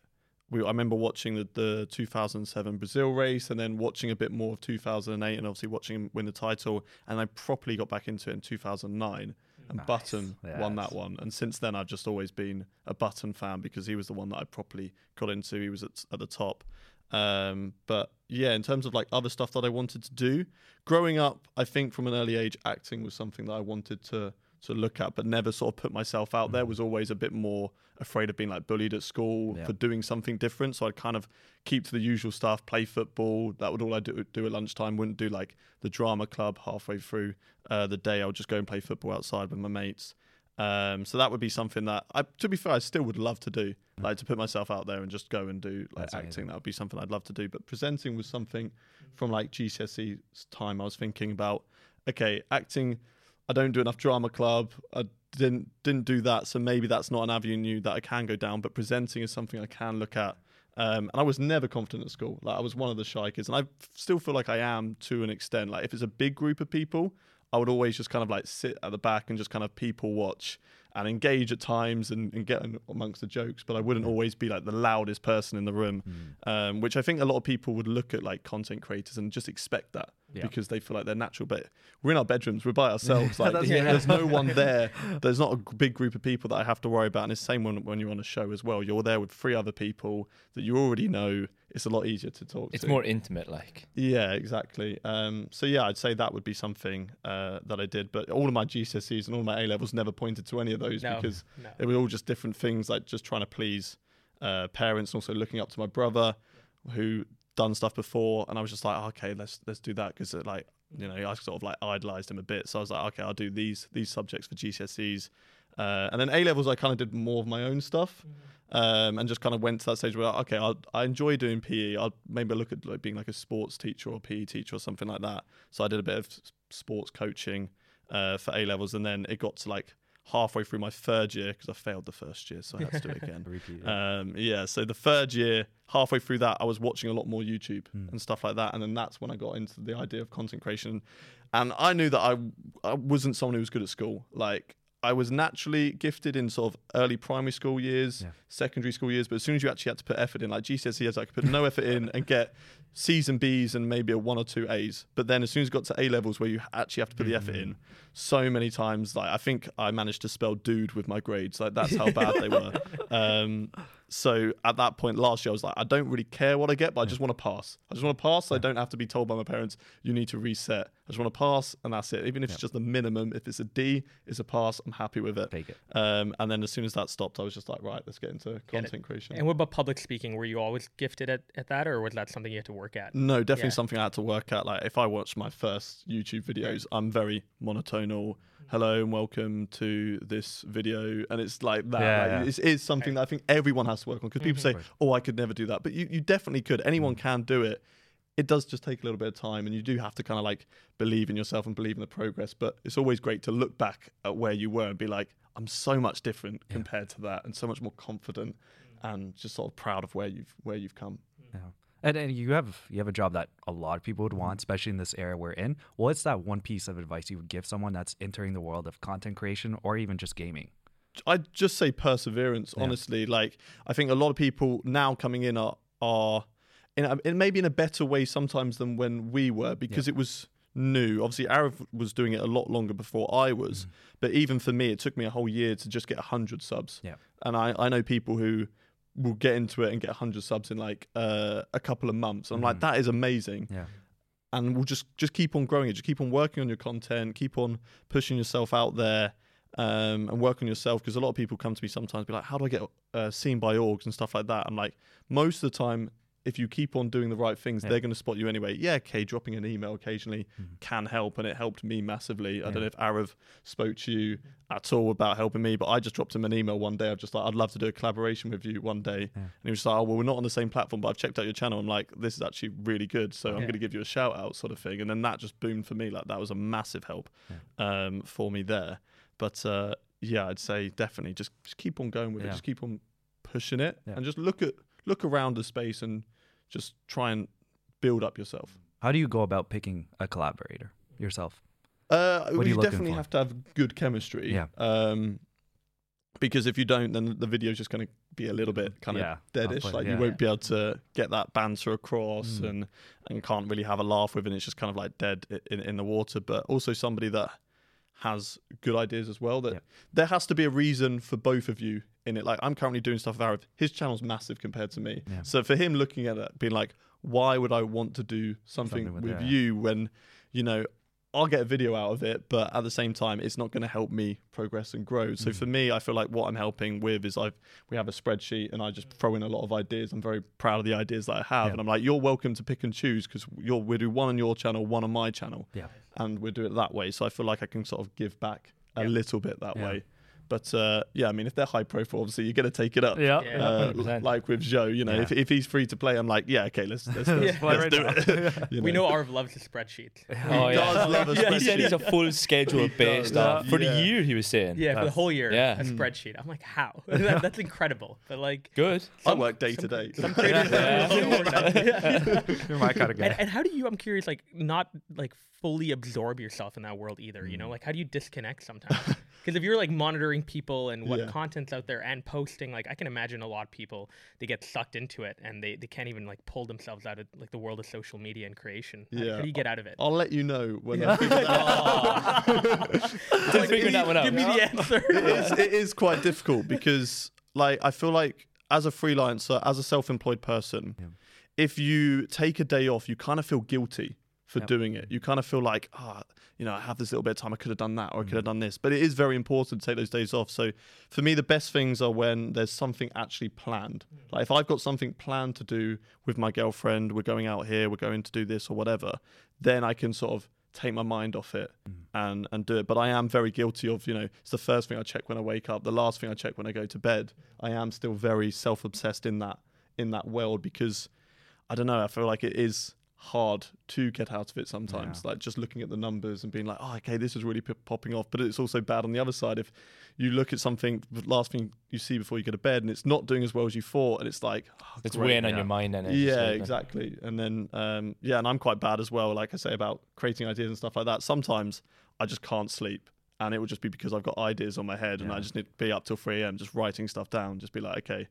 [SPEAKER 1] we, I remember watching the, the 2007 Brazil race and then watching a bit more of 2008 and obviously watching him win the title. And I properly got back into it in 2009 and Button won that one. And since then, I've just always been a Button fan because he was the one that I properly got into. He was at, at the top. Um, but yeah, in terms of like other stuff that I wanted to do, growing up, I think from an early age, acting was something that I wanted to to look at, but never sort of put myself out there. Was always a bit more afraid of being like bullied at school
[SPEAKER 4] Yeah.
[SPEAKER 1] for doing something different. So I'd kind of keep to the usual stuff, play football. That would all I do, do at lunchtime. Wouldn't do like the drama club halfway through uh, the day. I would just go and play football outside with my mates. Um, so that would be something that, I, to be fair, I still would love to do, like to put myself out there and just go and do like
[SPEAKER 4] That's
[SPEAKER 1] acting.
[SPEAKER 4] amazing.
[SPEAKER 1] That would be something I'd love to do. But presenting was something from like GCSE time. I was thinking about, okay, acting. I don't do enough drama club. I didn't didn't do that, so maybe that's not an avenue that I can go down. But presenting is something I can look at. Um, and I was never confident at school. Like I was one of the shy kids, and I still feel like I am to an extent. Like if it's a big group of people, I would always just kind of like sit at the back and just kind of people watch and engage at times and, and get amongst the jokes. But I wouldn't always be like the loudest person in the room, um, which I think a lot of people would look at like content creators and just expect that
[SPEAKER 4] Yeah.
[SPEAKER 1] because they feel like they're natural. But we're in our bedrooms, we're by ourselves. Like
[SPEAKER 4] That's-
[SPEAKER 1] there's no one there. There's not a big group of people that I have to worry about. And it's the same when, when you're on a show as well. You're there with three other people that you already know. It's a lot easier to talk
[SPEAKER 3] It's
[SPEAKER 1] to.
[SPEAKER 3] more intimate, like.
[SPEAKER 1] Yeah, exactly. Um, so yeah, I'd say that would be something uh, that I did. But all of my GCSEs and all my A levels never pointed to any of those
[SPEAKER 2] No,
[SPEAKER 1] because
[SPEAKER 2] no.
[SPEAKER 1] they were all just different things, like just trying to please uh, parents, and also looking up to my brother, who done stuff before, and I was just like, okay, let's let's do that because like you know I sort of like idolized him a bit. So I was like, okay, I'll do these these subjects for GCSEs. Uh, and then A levels, I kind of did more of my own stuff. Um, and just kind of went to that stage where okay, I I enjoy doing PE. I'll maybe look at like being like a sports teacher or PE teacher or something like that. So I did a bit of sports coaching uh, for A levels, and then it got to like halfway through my third year because I failed the first year, so I had to do it again.
[SPEAKER 4] Repeat.
[SPEAKER 1] Um, yeah, so the third year, halfway through that, I was watching a lot more YouTube and stuff like that, and then that's when I got into the idea of content creation. And I knew that I I wasn't someone who was good at school. Like I was naturally gifted in sort of early primary school years,
[SPEAKER 4] Yeah.
[SPEAKER 1] secondary school years, but as soon as you actually had to put effort in, like GCSEs, I could put no effort in and get C's and B's and maybe a one or two A's. But then as soon as it got to A levels where you actually have to put the effort in, so many times, like I think I managed to spell dude with my grades. Like that's how bad they were. Um, so at that point last year, I was like, I don't really care what I get, but I just want to pass. I just want to pass. So I don't have to be told by my parents, you need to reset. I just want to pass, and that's it. Even if it's just the minimum, if it's a D, it's a pass. I'm happy with it.
[SPEAKER 4] Take it.
[SPEAKER 1] Um, and then as soon as that stopped, I was just like, right, let's get into
[SPEAKER 2] it.
[SPEAKER 1] content creation.
[SPEAKER 2] And what about public speaking? Were you always gifted at, at that, or was that something you had to work at?
[SPEAKER 1] No, definitely
[SPEAKER 2] Yeah.
[SPEAKER 1] something I had to work at. Like if I watch my first YouTube videos, I'm very monotonal. Hello and welcome to this video, and it's like that.
[SPEAKER 4] Yeah,
[SPEAKER 1] like,
[SPEAKER 4] yeah.
[SPEAKER 1] It is something that I think everyone has to work on because people mm-hmm.
[SPEAKER 4] say,
[SPEAKER 1] "Oh, I could never do that," but you, you definitely could. Anyone mm. can do it. It does just take a little bit of time, and you do have to kind of like believe in yourself and believe in the progress. But it's always great to look back at where you were and be like, "I'm so much different compared to that, and so much more confident, mm. and just sort of proud of where you've where you've come."
[SPEAKER 4] Yeah. And, and you have you have a job that a lot of people would want, mm-hmm. especially in this era we're in. What's that one piece of advice you would give someone that's entering the world of content creation or even just gaming?
[SPEAKER 1] I'd just say perseverance. Honestly, like I think a lot of people now coming in are are in, maybe in a better way sometimes than when we were because it was new. Obviously, Arav was doing it a lot longer before I was, mm-hmm. but even for me, it took me a whole year to just get hundred subs.
[SPEAKER 4] Yeah.
[SPEAKER 1] and I I know people who will get into it and get 100 subs in like uh, a couple of months. I'm like, that is amazing
[SPEAKER 4] Yeah.
[SPEAKER 1] and we'll just just keep on growing it. Just keep on working on your content. Keep on pushing yourself out there, um, and work on yourself. Because a lot of people come to me sometimes, be like, "How do I get uh, seen by orgs and stuff like that?" I'm like, most of the time, if you keep on doing the right things,
[SPEAKER 4] Yeah.
[SPEAKER 1] they're going to spot you anyway. Yeah, okay, dropping an email occasionally
[SPEAKER 4] Mm-hmm.
[SPEAKER 1] can help, and it helped me massively. I don't know if Arav spoke to you at all about helping me, but I just dropped him an email one day. I'm just like, I'd love to do a collaboration with you one day,
[SPEAKER 4] Yeah.
[SPEAKER 1] and he was like, "Oh, well, we're not on the same platform, but I've checked out your channel. I'm like, this is actually really good, so I'm going to give you a shout out, sort of thing." And then that just boomed for me. Like that was a massive help um, for me there. But uh, yeah, I'd say definitely just, just keep on going with it. Just keep on pushing it,
[SPEAKER 4] Yeah.
[SPEAKER 1] and just look at look around the space and just try and build up yourself.
[SPEAKER 4] How do you go about picking a collaborator yourself?
[SPEAKER 1] Uh,
[SPEAKER 4] What you
[SPEAKER 1] you definitely
[SPEAKER 4] for?
[SPEAKER 1] have to have good chemistry.
[SPEAKER 4] Yeah.
[SPEAKER 1] Um, because if you don't, then the video is just going to be a little bit kind of
[SPEAKER 4] Yeah,
[SPEAKER 1] deadish. Like
[SPEAKER 4] yeah.
[SPEAKER 1] you won't be able to get that banter across,
[SPEAKER 4] Mm.
[SPEAKER 1] and and can't really have a laugh with, it. and it's just kind of like dead in in the water. But also somebody that has good ideas as well. That
[SPEAKER 4] Yeah.
[SPEAKER 1] there has to be a reason for both of you in it. Like I'm currently doing stuff with Arab. His channel's massive compared to me.
[SPEAKER 4] Yeah.
[SPEAKER 1] So for him looking at it, being like, why would I want to do something,
[SPEAKER 4] Something with-
[SPEAKER 1] with you when, you know, I'll get a video out of it, but at the same time, it's not going to help me progress and grow. So
[SPEAKER 4] Mm.
[SPEAKER 1] for me, I feel like what I'm helping with is I've we have a spreadsheet and I just throw in a lot of ideas. I'm very proud of the ideas that I have,
[SPEAKER 4] Yeah.
[SPEAKER 1] and I'm like, you're welcome to pick and choose because you're we do one on your channel, one on my channel,
[SPEAKER 4] Yeah.
[SPEAKER 1] and we do it that way. So I feel like I can sort of give back a
[SPEAKER 2] Yeah.
[SPEAKER 1] little bit that
[SPEAKER 4] Yeah.
[SPEAKER 1] way. But uh, yeah, I mean, if they're high profile, obviously you're going to take it up.
[SPEAKER 4] Yeah.
[SPEAKER 2] Yeah.
[SPEAKER 1] Uh,
[SPEAKER 3] 100%.
[SPEAKER 1] like with Zhou, you know,
[SPEAKER 4] Yeah.
[SPEAKER 1] if, if he's free to play, I'm like, yeah, okay, let's let's, let's,
[SPEAKER 2] Yeah.
[SPEAKER 1] let's
[SPEAKER 4] Right
[SPEAKER 1] do
[SPEAKER 4] now.
[SPEAKER 1] it. You
[SPEAKER 2] We know Arv loves the spreadsheet.
[SPEAKER 3] Oh,
[SPEAKER 1] He does love a
[SPEAKER 3] He said he's a full schedule based
[SPEAKER 1] does.
[SPEAKER 3] off for the year. He was saying,
[SPEAKER 2] Yeah, for the whole year,
[SPEAKER 3] yeah.
[SPEAKER 2] a spreadsheet. I'm like, how? that, that's incredible. But like,
[SPEAKER 3] good.
[SPEAKER 1] I work day to day.
[SPEAKER 2] some creators
[SPEAKER 3] Yeah.
[SPEAKER 2] don't work that.
[SPEAKER 4] You're my kind of guy.
[SPEAKER 2] and, and how do you? I'm curious, like, not like fully absorb yourself in that world either. You know,
[SPEAKER 1] Mm.
[SPEAKER 2] like, how do you disconnect sometimes? Because if you're like monitoring people and what
[SPEAKER 1] Yeah.
[SPEAKER 2] content's out there and posting, like, I can imagine a lot of people they get sucked into it and they, they can't even like pull themselves out of like the world of social media and creation.
[SPEAKER 1] Yeah.
[SPEAKER 2] how do you get out of it?
[SPEAKER 1] I'll let you know when I figure that out.
[SPEAKER 3] Still figuring that one out.
[SPEAKER 2] Give me the answer.
[SPEAKER 1] it, is, it is quite difficult because, like, I feel like as a freelancer, as a self-employed person,
[SPEAKER 4] Yeah.
[SPEAKER 1] if you take a day off, you kind of feel guilty for
[SPEAKER 4] Yep.
[SPEAKER 1] doing it. You kind of feel like, ah, you know, I have this little bit of time. I could have done that, or I
[SPEAKER 4] Mm.
[SPEAKER 1] could have done this. But it is very important to take those days off. So for me, the best things are when there's something actually planned.
[SPEAKER 4] Mm.
[SPEAKER 1] Like if I've got something planned to do with my girlfriend, we're going out here, we're going to do this or whatever, then I can sort of take my mind off it and and do it. But I am very guilty of you know it's the first thing I check when I wake up, the last thing I check when I go to bed. I am still very self obsessed in that in that world because I don't know. I feel like it is hard to get out of it sometimes.
[SPEAKER 4] Yeah.
[SPEAKER 1] Like just looking at the numbers and being like, oh, okay, this is really p- popping off. But it's also bad on the other side if you look at something, the last thing you see before you go to bed, and it's not doing as well as you thought, and it's like, oh,
[SPEAKER 3] It's
[SPEAKER 1] great.
[SPEAKER 3] weighing on your mind and
[SPEAKER 1] Yeah, exactly. And then, um, yeah, and I'm quite bad as well. Like I say about creating ideas and stuff like that. Sometimes I just can't sleep, and it will just be because I've got ideas on my head, and I just need to be up till 3 a.m. just writing stuff down. Just be like, okay,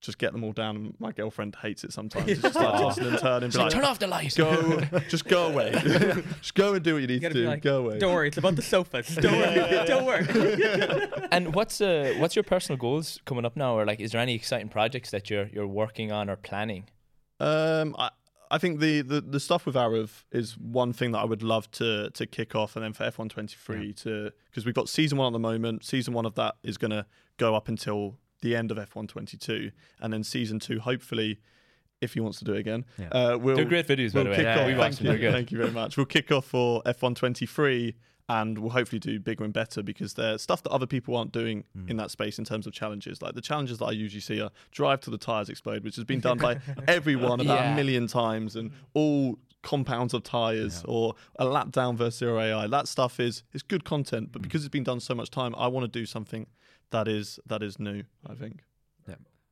[SPEAKER 1] just get them all down. And my girlfriend hates it sometimes. It's just like tossing and turning. Be
[SPEAKER 3] So
[SPEAKER 1] like,
[SPEAKER 3] turn off the light.
[SPEAKER 1] go, just go away. just go and do what you need
[SPEAKER 2] You
[SPEAKER 1] to do.
[SPEAKER 2] like,
[SPEAKER 1] go away.
[SPEAKER 2] Don't worry, it's about the sofas. Don't worry. Don't worry.
[SPEAKER 3] and what's uh, what's your personal goals coming up now, or like, is there any exciting projects that you're you're working on or planning?
[SPEAKER 1] Um, I, I think the, the, the stuff with Arav is one thing that I would love to to kick off, and then for F1 23 to because we've got season one at the moment. Season one of that is going to go up until the end of F122, and then season two, hopefully, if he wants to do it again,
[SPEAKER 4] Yeah.
[SPEAKER 1] uh, we'll
[SPEAKER 3] They're great videos, by
[SPEAKER 1] we'll
[SPEAKER 3] the way.
[SPEAKER 4] Yeah,
[SPEAKER 1] off.
[SPEAKER 4] yeah.
[SPEAKER 1] Thank you,
[SPEAKER 3] good.
[SPEAKER 1] thank you very much. We'll kick off for F123, And we'll hopefully do bigger and better because there's stuff that other people aren't doing
[SPEAKER 3] Hmm.
[SPEAKER 1] in that space in terms of challenges. Like the challenges that I usually see are drive till the tires explode, which has been done by everyone about
[SPEAKER 3] Yeah.
[SPEAKER 1] a million times, and all compounds of tires or a lap down versus zero AI. That stuff is is good content, but mm. because it's been done so much time, I want to do something that is that is new. I think.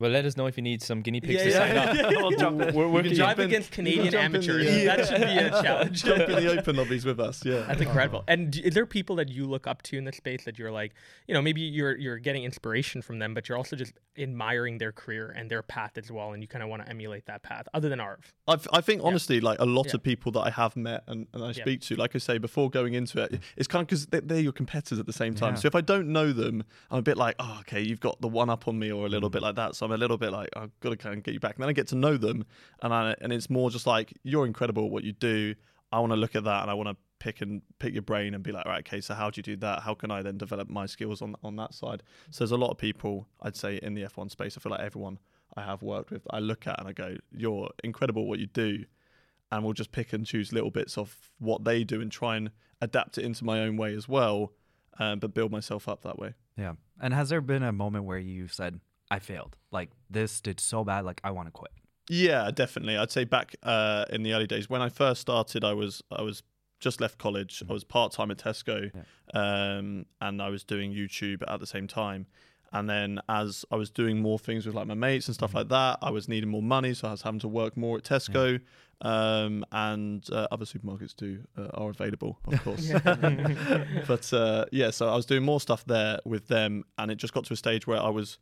[SPEAKER 3] Well, let us know if you need some guinea pigs
[SPEAKER 2] Yeah,
[SPEAKER 3] to
[SPEAKER 2] yeah.
[SPEAKER 3] sign up.
[SPEAKER 4] We'll jump in.
[SPEAKER 3] We're working.
[SPEAKER 2] Drive
[SPEAKER 1] in-
[SPEAKER 2] against
[SPEAKER 1] you
[SPEAKER 2] Canadian
[SPEAKER 1] can jump in the,
[SPEAKER 2] amateurs.
[SPEAKER 1] uh,
[SPEAKER 2] That should be a challenge.
[SPEAKER 1] Jump in the open lobbies with us. Yeah.
[SPEAKER 2] That's incredible. And d- is there people that you look up to in the space that you're like, you know, maybe you're you're getting inspiration from them, but you're also just admiring their career and their path as well, and you kind of want to emulate that path, other than Arv.
[SPEAKER 1] I've, I think honestly, like a lot
[SPEAKER 2] Yeah.
[SPEAKER 1] of people that I have met and, and I
[SPEAKER 2] Yeah.
[SPEAKER 1] speak to, like I say before going into it, it's kind of because they're, they're your competitors at the same time.
[SPEAKER 4] Yeah.
[SPEAKER 1] So if I don't know them, I'm a bit like, oh, okay, you've got the one up on me, or a
[SPEAKER 2] Mm.
[SPEAKER 1] little bit like that. So I'm a little bit like, I've got to kind of get you back. And then I get to know them, and I and it's more just like you're incredible at what you do. I want to look at that, and I want to pick and pick your brain and be like, right, okay, so how do you do that? How can I then develop my skills on on that side? So there's a lot of people I'd say in the F1 space. I feel like everyone I have worked with, I look at and I go, you're incredible at what you do, and we'll just pick and choose little bits of what they do and try and adapt it into my own way as well, um, but build myself up that way.
[SPEAKER 4] Yeah. And has there been a moment where you said, I failed? Like, this did so bad, like, I want to quit?
[SPEAKER 1] Yeah, definitely. I'd say back uh, in the early days when I first started, I was I was just left college. I was part time at Tesco, um, and I was doing YouTube at the same time. And then as I was doing more things with like my mates and stuff like that, I was needing more money, so I was having to work more at Tesco. Um, and uh, other supermarkets do uh, are available, of course. but uh, yeah, so I was doing more stuff there with them, and it just got to a stage where I was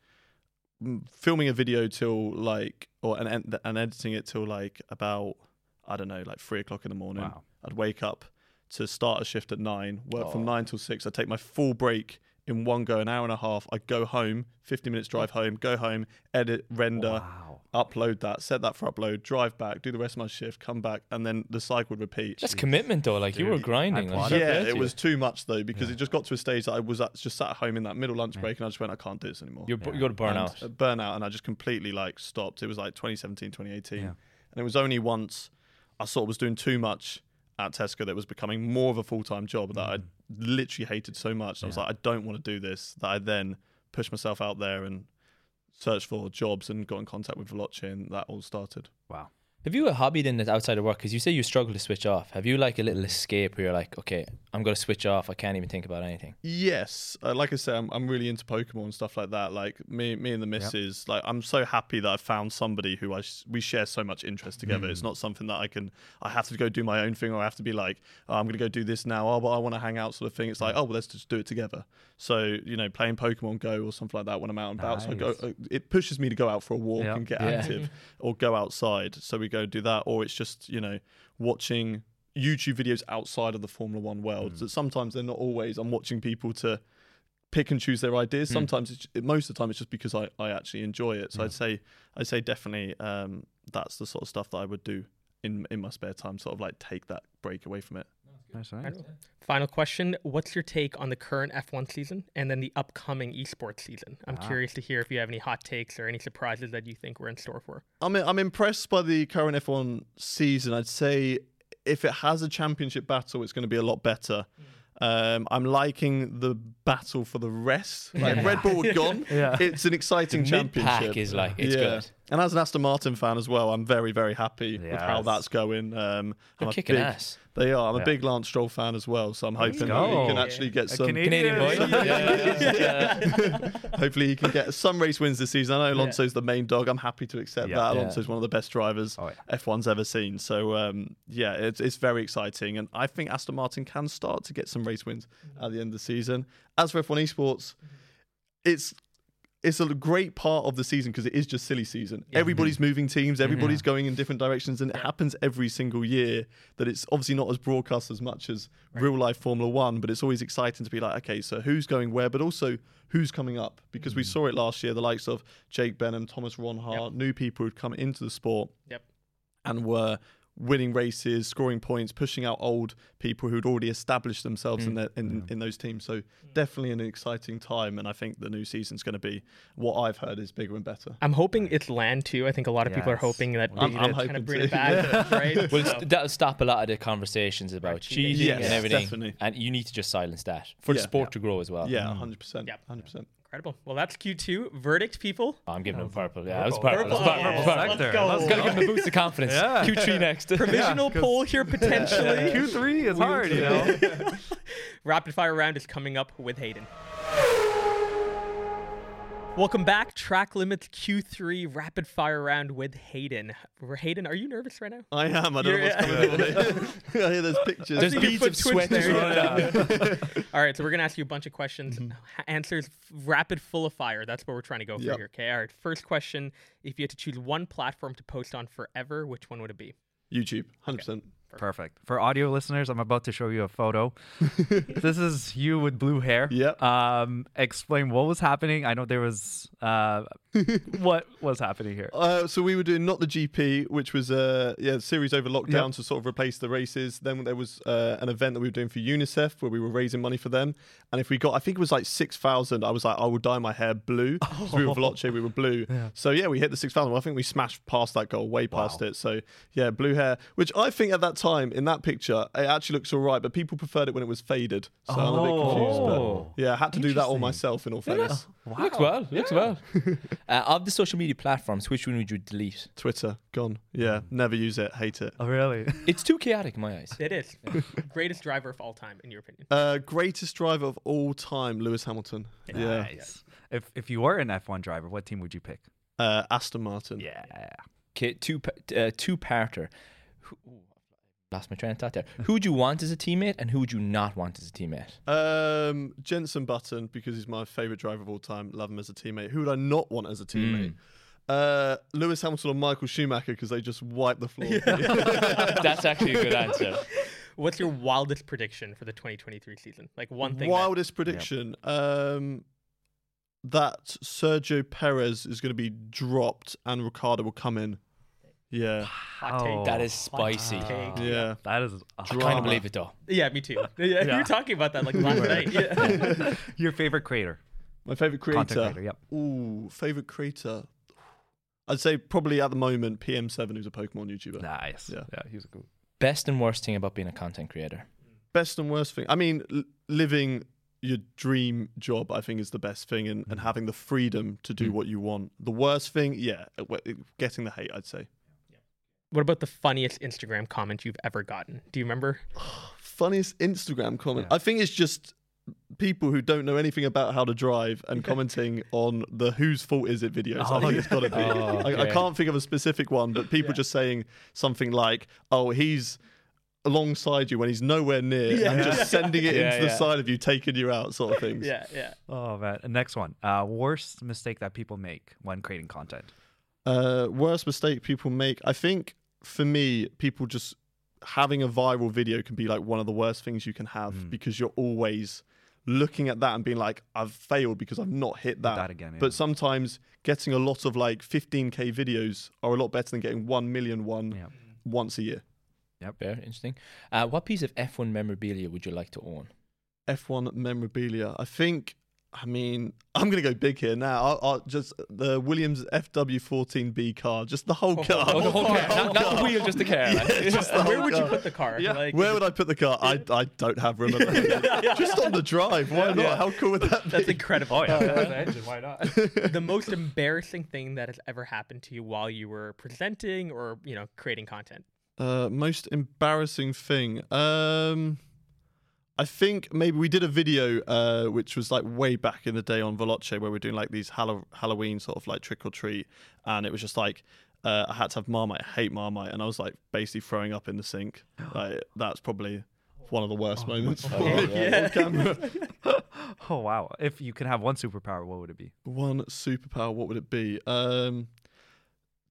[SPEAKER 1] filming a video till like or and, and editing it till like about I don't know like three o'clock in the morning.
[SPEAKER 4] Wow.
[SPEAKER 1] I'd wake up to start a shift at nine, work from
[SPEAKER 3] Oh.
[SPEAKER 1] nine till six. I'd take my full break in one go, an hour and a half. I'd go home, fifty minutes drive home, go home, edit, render,
[SPEAKER 4] Wow.
[SPEAKER 1] upload that, set that for upload, drive back, do the rest of my shift, come back, and then the cycle would repeat.
[SPEAKER 3] That's commitment, though. Like you were grinding. Like,
[SPEAKER 4] it.
[SPEAKER 1] yeah, it was too much though because it just got to a stage that I was at, just sat at home in that middle lunch break and I just went, I can't do this anymore.
[SPEAKER 3] You're, you got to burn
[SPEAKER 1] and,
[SPEAKER 3] out.
[SPEAKER 1] uh, burnout, and I just completely like stopped. It was like 2017, 2018,
[SPEAKER 4] Yeah.
[SPEAKER 1] and it was only once I sort of was doing too much at Tesco that was becoming more of a full time job that I mm. literally hated so much. I was like, I don't want to do this. That I then pushed myself out there and searched for jobs and got in contact with Veloce, and that all started.
[SPEAKER 4] Wow.
[SPEAKER 3] Have you a hobby then that's outside of work? Because you say you struggle to switch off. Have you like a little escape where you're like, okay, I'm going to switch off. I can't even think about anything.
[SPEAKER 1] Yes, uh, like I said, I'm, I'm really into Pokemon and stuff like that. Like me, me and the missus, like I'm so happy that I found somebody who I sh- we share so much interest together. It's not something that I can I have to go do my own thing or I have to be like, oh, I'm gonna go do this now. Oh, but I want to hang out, sort of thing. It's like, oh, well, let's just do it together. So you know, playing Pokemon Go or something like that when I'm out and about, so I go, uh, it pushes me to go out for a walk
[SPEAKER 4] Yeah.
[SPEAKER 1] and get
[SPEAKER 3] Yeah.
[SPEAKER 1] active or go outside. So we go do that, or it's just you know watching YouTube videos outside of the Formula One world. So sometimes they're not always. I'm watching people to pick and choose their ideas.
[SPEAKER 3] Hmm.
[SPEAKER 1] Sometimes, it's, most of the time, it's just because I, I actually enjoy it. So I'd say I'd say definitely um, that's the sort of stuff that I would do in in my spare time. Sort of like take that break away from it.
[SPEAKER 4] Nice, nice.
[SPEAKER 2] Final question: What's your take on the current F1 season and then the upcoming esports season? I'm
[SPEAKER 4] Ah.
[SPEAKER 2] curious to hear if you have any hot takes or any surprises that you think we're in store for.
[SPEAKER 1] I'm I'm impressed by the current F1 season. I'd say if it has a championship battle, it's going to be a lot better. Um, I'm liking the battle for the rest. Like
[SPEAKER 2] Yeah.
[SPEAKER 1] Red Bull gone,
[SPEAKER 4] Yeah.
[SPEAKER 1] it's an exciting
[SPEAKER 3] The mid-pack
[SPEAKER 1] championship.
[SPEAKER 3] is like- it's
[SPEAKER 1] yeah.
[SPEAKER 3] good.
[SPEAKER 1] And as an Aston Martin fan as well, I'm very very happy with how that's going. Um,
[SPEAKER 3] They're
[SPEAKER 1] I'm a
[SPEAKER 3] kicking
[SPEAKER 1] big-
[SPEAKER 3] ass.
[SPEAKER 1] They are. I'm
[SPEAKER 4] Yeah.
[SPEAKER 1] a big Lance Stroll fan as well, so I'm hoping that he can actually get
[SPEAKER 4] A
[SPEAKER 1] some.
[SPEAKER 3] Canadian boy.
[SPEAKER 4] Yeah.
[SPEAKER 3] Yeah, yeah, yeah.
[SPEAKER 1] Hopefully, he can get some race wins this season. I know Alonso's the main dog. I'm happy to accept
[SPEAKER 4] Yeah.
[SPEAKER 1] that.
[SPEAKER 3] Yeah.
[SPEAKER 1] Alonso's one of the best drivers
[SPEAKER 4] Oh, yeah.
[SPEAKER 1] F1's ever seen. So, um, yeah, it's, it's very exciting. And I think Aston Martin can start to get some race wins at the end of the season. As for F1 Esports, it's it's a great part of the season because it is just silly season. Everybody's moving teams, everybody's going in different directions, and it happens every single year. That it's obviously not as broadcast as much as real life Formula One, but it's always exciting to be like, okay, so who's going where, but also who's coming up because we mm. saw it last year. The likes of Jake Benham, Thomas Ronhar, new people who'd come into the sport
[SPEAKER 2] Yep.
[SPEAKER 1] and were winning races, scoring points, pushing out old people who'd already established themselves in, mm. their, in, in those teams. So mm. definitely an exciting time, and I think the new season's going to be what I've heard is bigger and better.
[SPEAKER 2] I'm hoping it's land too. I think a lot of people are hoping that
[SPEAKER 1] I'm-
[SPEAKER 2] maybe
[SPEAKER 1] I'm
[SPEAKER 2] to kind of bring
[SPEAKER 1] too.
[SPEAKER 2] it back, right?
[SPEAKER 3] Well,
[SPEAKER 2] So-
[SPEAKER 3] it's, that'll stop a lot of the conversations about
[SPEAKER 2] cheating.
[SPEAKER 3] cheating
[SPEAKER 1] Yes,
[SPEAKER 3] and everything.
[SPEAKER 1] definitely.
[SPEAKER 3] And you need to just silence that for the
[SPEAKER 1] Yeah.
[SPEAKER 3] sport to grow as well.
[SPEAKER 1] Yeah, mm. 100%.
[SPEAKER 2] Yep.
[SPEAKER 1] 100%.
[SPEAKER 2] Incredible. Well, that's Q2. Verdict, people.
[SPEAKER 3] Oh, I'm giving him purple. Yeah, it was
[SPEAKER 4] Purple.
[SPEAKER 3] purple. Was
[SPEAKER 2] Purple.
[SPEAKER 3] purple.
[SPEAKER 2] Yeah.
[SPEAKER 3] purple.
[SPEAKER 2] Let's
[SPEAKER 4] Sector.
[SPEAKER 2] go.
[SPEAKER 4] Let's
[SPEAKER 3] Gotta give him a boost of confidence.
[SPEAKER 4] Yeah.
[SPEAKER 3] Q3 next.
[SPEAKER 2] Provisional
[SPEAKER 4] 'cause-
[SPEAKER 2] pole here potentially.
[SPEAKER 4] Q3 is hard, you know.
[SPEAKER 2] Rapid fire round is coming up with Haydon. Welcome back. Track limits Q3 rapid fire round with Haydon. Haydon, are you nervous right now?
[SPEAKER 1] I am. I don't know
[SPEAKER 2] You're-
[SPEAKER 1] what's coming on. I hear there's pictures.
[SPEAKER 3] There's beads of sweat
[SPEAKER 2] there, yeah. All right, so we're gonna ask you a bunch of questions.
[SPEAKER 1] Mm-hmm.
[SPEAKER 2] Answers rapid, full of fire. That's what we're trying to go for
[SPEAKER 1] Yep.
[SPEAKER 2] here. Okay. All right. First question: If you had to choose one platform to post on forever, which one would it be?
[SPEAKER 1] YouTube, 100%.
[SPEAKER 4] Perfect. For audio listeners, I'm about to show you a photo. this is you with blue hair.
[SPEAKER 1] Yep.
[SPEAKER 4] Um, explain what was happening. I know there was uh, what was happening here.
[SPEAKER 1] Uh, so we were doing not the GP, which was uh, yeah, a series over lockdown
[SPEAKER 4] Yep.
[SPEAKER 1] to sort of replace the races. Then there was uh, an event that we were doing for UNICEF where we were raising money for them. And if we got, I think it was like six thousand. I was like, I will dye my hair blue. 'Cause we were Veloce, we were blue. So yeah, we hit the six thousand. Well, I think we smashed past that goal, way past
[SPEAKER 4] Wow.
[SPEAKER 1] it. So yeah, blue hair, which I think at that time in that picture it actually looks all right, but people preferred it when it was faded. So I'm a bit confused.
[SPEAKER 3] Oh.
[SPEAKER 1] But yeah, I had to do that all myself. In all fairness,
[SPEAKER 3] Looks well. Looks well. uh, of the social media platforms, which one would you delete?
[SPEAKER 1] Twitter gone. Yeah, never use it. Hate it.
[SPEAKER 4] Oh, really?
[SPEAKER 3] It's too chaotic in my eyes.
[SPEAKER 2] It is greatest driver of all time, in your opinion.
[SPEAKER 1] Uh, greatest driver of all time, Lewis Hamilton. Yeah.
[SPEAKER 4] Nice. If if you were an F1 driver, what team would you pick?
[SPEAKER 1] Uh, Aston Martin.
[SPEAKER 4] Yeah.
[SPEAKER 3] Okay, two uh, two parter. Who, ooh, lost my train of thought there. Who would you want as a teammate, and who would you not want as a teammate?
[SPEAKER 1] Um, Jenson Button because he's my favourite driver of all time. Love him as a teammate. Who would I not want as a teammate? Uh, Lewis Hamilton or Michael Schumacher because they just wipe the floor. with me.
[SPEAKER 3] That's actually a good answer.
[SPEAKER 2] What's your wildest prediction for the 2023 season? Like one thing. that-
[SPEAKER 1] Wildest prediction. Um, that Sergio Perez is going to be dropped and Ricciardo will come in. Yeah.
[SPEAKER 2] hot take.
[SPEAKER 4] Oh.
[SPEAKER 3] That is
[SPEAKER 2] Hot
[SPEAKER 3] spicy.
[SPEAKER 2] take.
[SPEAKER 1] Yeah.
[SPEAKER 4] That is
[SPEAKER 3] I kind
[SPEAKER 1] Drama.
[SPEAKER 3] of believe it though.
[SPEAKER 2] Yeah, me too. Yeah, you were talking about that like last night. Yeah.
[SPEAKER 4] your favorite creator,
[SPEAKER 1] My favourite creator.
[SPEAKER 4] content creator. Yep.
[SPEAKER 1] Ooh, favorite creator. I'd say probably at the moment PM7, who's a Pokemon YouTuber.
[SPEAKER 4] Nice.
[SPEAKER 1] Yeah.
[SPEAKER 4] Yeah, he's a cool.
[SPEAKER 3] Best and worst thing about being a content creator.
[SPEAKER 1] Best and worst thing. I mean, l- living your dream job, I think, is the best thing, and, and having the freedom to do
[SPEAKER 4] Mm.
[SPEAKER 1] what you want. The worst thing, yeah, uh, getting the hate, I'd say.
[SPEAKER 2] What about the funniest Instagram comment you've ever gotten? Do you remember?
[SPEAKER 1] Funniest Instagram comment.
[SPEAKER 4] Yeah.
[SPEAKER 1] I think it's just people who don't know anything about how to drive and commenting on the whose fault is it videos. I
[SPEAKER 4] Oh,
[SPEAKER 1] think it's got to be.
[SPEAKER 3] Oh,
[SPEAKER 1] I, I can't think of a specific one, but people just saying something like, "Oh, he's alongside you when he's nowhere near," and just sending it
[SPEAKER 3] Yeah,
[SPEAKER 1] into the side of you, taking you out, sort of things.
[SPEAKER 2] Yeah, yeah.
[SPEAKER 4] Oh man. And next one. Uh, worst mistake that people make when creating content.
[SPEAKER 1] Uh, worst mistake people make. I think for me, people just having a viral video can be like one of the worst things you can have
[SPEAKER 4] Mm.
[SPEAKER 1] because you're always looking at that and being like, I've failed because I've not hit that.
[SPEAKER 4] that again, yeah.
[SPEAKER 1] But sometimes getting a lot of like 15k videos are a lot better than getting 1 million one
[SPEAKER 4] Yeah.
[SPEAKER 1] once a year.
[SPEAKER 3] Yeah, very interesting. Uh, what piece of F1 memorabilia would you like to own?
[SPEAKER 1] F1 memorabilia. I think I mean, I'm gonna go big here now. I'll, I'll just the Williams FW14B car, just the whole car.
[SPEAKER 3] Oh, the whole car.
[SPEAKER 1] whole
[SPEAKER 3] Not, not the wheel, just the car. Like.
[SPEAKER 1] Just the
[SPEAKER 2] Where
[SPEAKER 1] whole
[SPEAKER 2] would you put the car?
[SPEAKER 4] Yeah.
[SPEAKER 2] Like,
[SPEAKER 1] Where would I put the car? I, I don't have room. at the- Just on the drive. Why not? How cool would that be?
[SPEAKER 2] That's incredible.
[SPEAKER 4] Oh yeah, that's engine. Why not?
[SPEAKER 2] the most embarrassing thing that has ever happened to you while you were presenting or you know creating content.
[SPEAKER 1] Uh, most embarrassing thing. Um, I think maybe we did a video uh, which was like way back in the day on Veloce where we are doing like these Hallow- Halloween sort of like trick or treat, and it was just like uh, I had to have Marmite. I hate Marmite, and I was like basically throwing up in the sink. Like that's probably one of the worst moments for me
[SPEAKER 2] yeah.
[SPEAKER 1] camera.
[SPEAKER 4] oh wow! If you could have one superpower, what would it be?
[SPEAKER 1] One superpower, what would it be? Um,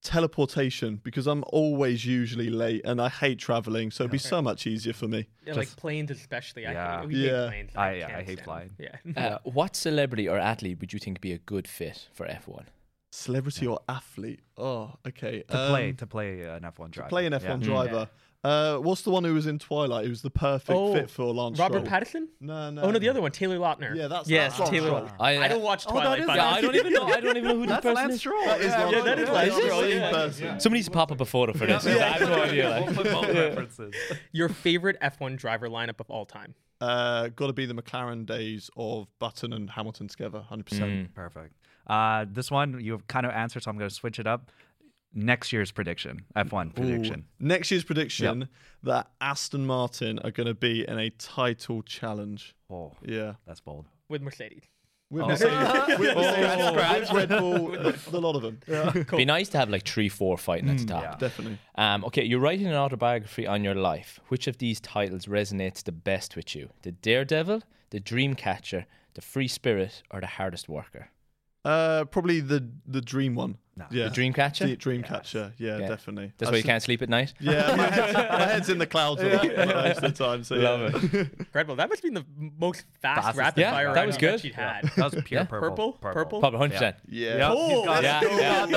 [SPEAKER 1] teleportation, because I'm always usually late and I hate traveling, so it'd be so much easier for me.
[SPEAKER 2] Yeah, like planes especially. I
[SPEAKER 4] Yeah.
[SPEAKER 2] hate, we hate
[SPEAKER 1] Yeah.
[SPEAKER 2] planes.
[SPEAKER 4] I- yeah, I hate flying.
[SPEAKER 2] Yeah.
[SPEAKER 3] Uh, what celebrity or athlete would you think be a good fit for F1?
[SPEAKER 1] Celebrity or athlete? Oh, okay.
[SPEAKER 4] To play
[SPEAKER 1] Um,
[SPEAKER 4] to play an F1 driver.
[SPEAKER 1] play an F1
[SPEAKER 4] Yeah.
[SPEAKER 1] driver. Uh, what's the one who was in Twilight? Who was the perfect
[SPEAKER 2] Oh,
[SPEAKER 1] fit for Lance
[SPEAKER 2] Robert
[SPEAKER 1] Stroll?
[SPEAKER 2] Pattinson?
[SPEAKER 1] No, no.
[SPEAKER 2] Oh no, the other one, Taylor Lautner.
[SPEAKER 1] Yeah, that's-
[SPEAKER 2] yes,
[SPEAKER 1] that's
[SPEAKER 2] Taylor.
[SPEAKER 1] Lance
[SPEAKER 2] Lautner.
[SPEAKER 3] I,
[SPEAKER 2] I don't watch
[SPEAKER 4] Oh,
[SPEAKER 2] Twilight.
[SPEAKER 4] is
[SPEAKER 2] but
[SPEAKER 3] Yeah, I don't even know. I don't even know who this
[SPEAKER 4] That's
[SPEAKER 3] person
[SPEAKER 4] Lance
[SPEAKER 3] is.
[SPEAKER 4] Stroll.
[SPEAKER 1] That is
[SPEAKER 4] yeah.
[SPEAKER 1] Lance
[SPEAKER 2] Yeah, that is Lance Stroll, yeah.
[SPEAKER 1] person.
[SPEAKER 3] Somebody needs to pop up a photo for this. I have no idea.
[SPEAKER 4] We'll
[SPEAKER 3] Like.
[SPEAKER 4] put both references.
[SPEAKER 2] Your favorite F1 driver lineup of all time?
[SPEAKER 1] Uh, Got to be the McLaren days of Button and Hamilton together, hundred
[SPEAKER 3] Mm.
[SPEAKER 1] percent.
[SPEAKER 4] Perfect. Uh, this one you've kind of answered, so I'm going to switch it up. Next year's prediction, F1 prediction.
[SPEAKER 1] Next year's prediction that Aston Martin are going to be in a title challenge.
[SPEAKER 4] Oh,
[SPEAKER 1] Yeah,
[SPEAKER 4] that's bold.
[SPEAKER 2] With Mercedes.
[SPEAKER 1] with
[SPEAKER 4] Oh.
[SPEAKER 1] Mercedes, with, Mercedes, with Red Bull, with a lot of them.
[SPEAKER 3] Be nice to have like three, four fighting at the top.
[SPEAKER 4] yeah.
[SPEAKER 1] Definitely.
[SPEAKER 3] Um, okay, you're writing an autobiography on your life. Which of these titles resonates the best with you? The Daredevil, the Dreamcatcher, the Free Spirit, or the Hardest Worker?
[SPEAKER 1] Uh, probably the the dream one.
[SPEAKER 4] Nah.
[SPEAKER 1] Yeah,
[SPEAKER 3] The Dreamcatcher.
[SPEAKER 1] the Dreamcatcher. Yeah,
[SPEAKER 3] Yeah.
[SPEAKER 1] definitely.
[SPEAKER 3] That's
[SPEAKER 1] I've
[SPEAKER 3] why you
[SPEAKER 1] seen-
[SPEAKER 3] can't sleep at night.
[SPEAKER 1] Yeah, my head's, my head's in the clouds a lot most of the time. So
[SPEAKER 3] Love
[SPEAKER 1] yeah.
[SPEAKER 3] it.
[SPEAKER 2] Incredible. That must have been the most fast
[SPEAKER 4] Fastest.
[SPEAKER 2] rapid
[SPEAKER 3] Yeah,
[SPEAKER 2] fire
[SPEAKER 3] that
[SPEAKER 2] round
[SPEAKER 3] was
[SPEAKER 2] that
[SPEAKER 3] good.
[SPEAKER 2] you'd had.
[SPEAKER 4] That was pure
[SPEAKER 3] Yeah.
[SPEAKER 4] purple.
[SPEAKER 2] Purple? Purple?
[SPEAKER 3] Probably 100. percent
[SPEAKER 1] Yeah.
[SPEAKER 4] Yeah.
[SPEAKER 2] Cool.
[SPEAKER 4] Got
[SPEAKER 3] Yeah,
[SPEAKER 4] it.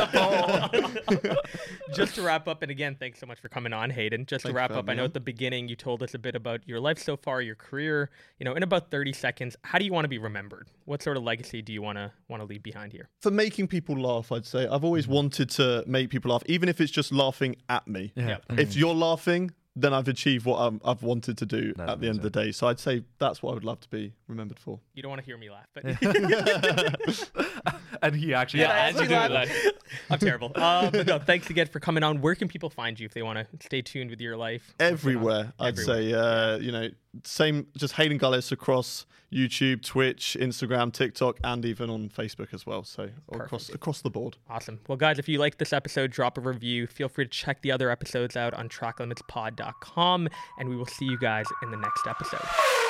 [SPEAKER 3] yeah.
[SPEAKER 2] just to wrap up, and again, thanks so much for coming on, Haydon. Just
[SPEAKER 1] Thank
[SPEAKER 2] to wrap
[SPEAKER 1] for
[SPEAKER 2] up, I know at the beginning you told us a bit about your life so far, your career. You know, in about thirty seconds, how do you want to be remembered? What sort of legacy do you want to want to leave behind here?
[SPEAKER 1] For making people laugh, I'd say I've always wanted to make people laugh, even if it's just laughing at me.
[SPEAKER 4] Yeah.
[SPEAKER 1] If you're laughing, then I've achieved what I'm, I've wanted to do
[SPEAKER 4] That's
[SPEAKER 1] at the end of the day. So I'd say that's what I would love to be remembered for.
[SPEAKER 2] You don't want to hear me laugh, but
[SPEAKER 4] and he actually.
[SPEAKER 3] Yeah,
[SPEAKER 2] I
[SPEAKER 3] as you
[SPEAKER 2] actually
[SPEAKER 3] do it,
[SPEAKER 2] laughed.
[SPEAKER 3] like.
[SPEAKER 2] I'm terrible. Uh, but no, thanks again for coming on. Where can people find you if they want to stay tuned with your life?
[SPEAKER 1] Everywhere, I'd
[SPEAKER 2] Everywhere.
[SPEAKER 1] say. Uh, you know, same, just Haydon Gullis across YouTube, Twitch, Instagram, TikTok, and even on Facebook as well. So across across the board.
[SPEAKER 2] Awesome. Well, guys, if you like this episode, drop a review. Feel free to check the other episodes out on tracklimitspod.com, and we will see you guys in the next episode.